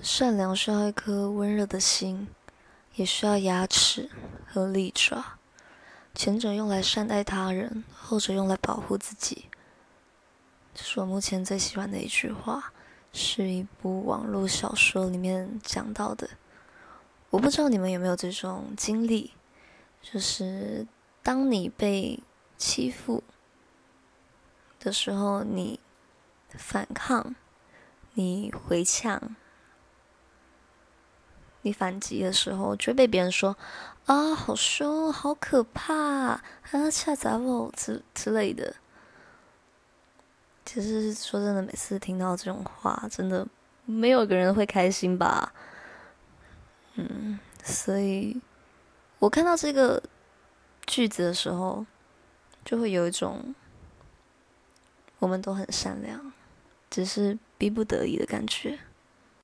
善良需要一颗温热的心，也需要牙齿和利爪。前者用来善待他人，后者用来保护自己。这是我目前最喜欢的一句话，是一部网络小说里面讲到的。我不知道你们有没有这种经历，就是当你被欺负的时候，你反抗，你回呛。你反击的时候，就会被别人说：“啊，好凶，好可怕，啊，吓杂我之之类的。”其实说真的，每次听到这种话，真的没有一个人会开心吧？嗯，所以我看到这个句子的时候，就会有一种我们都很善良，只是逼不得已的感觉。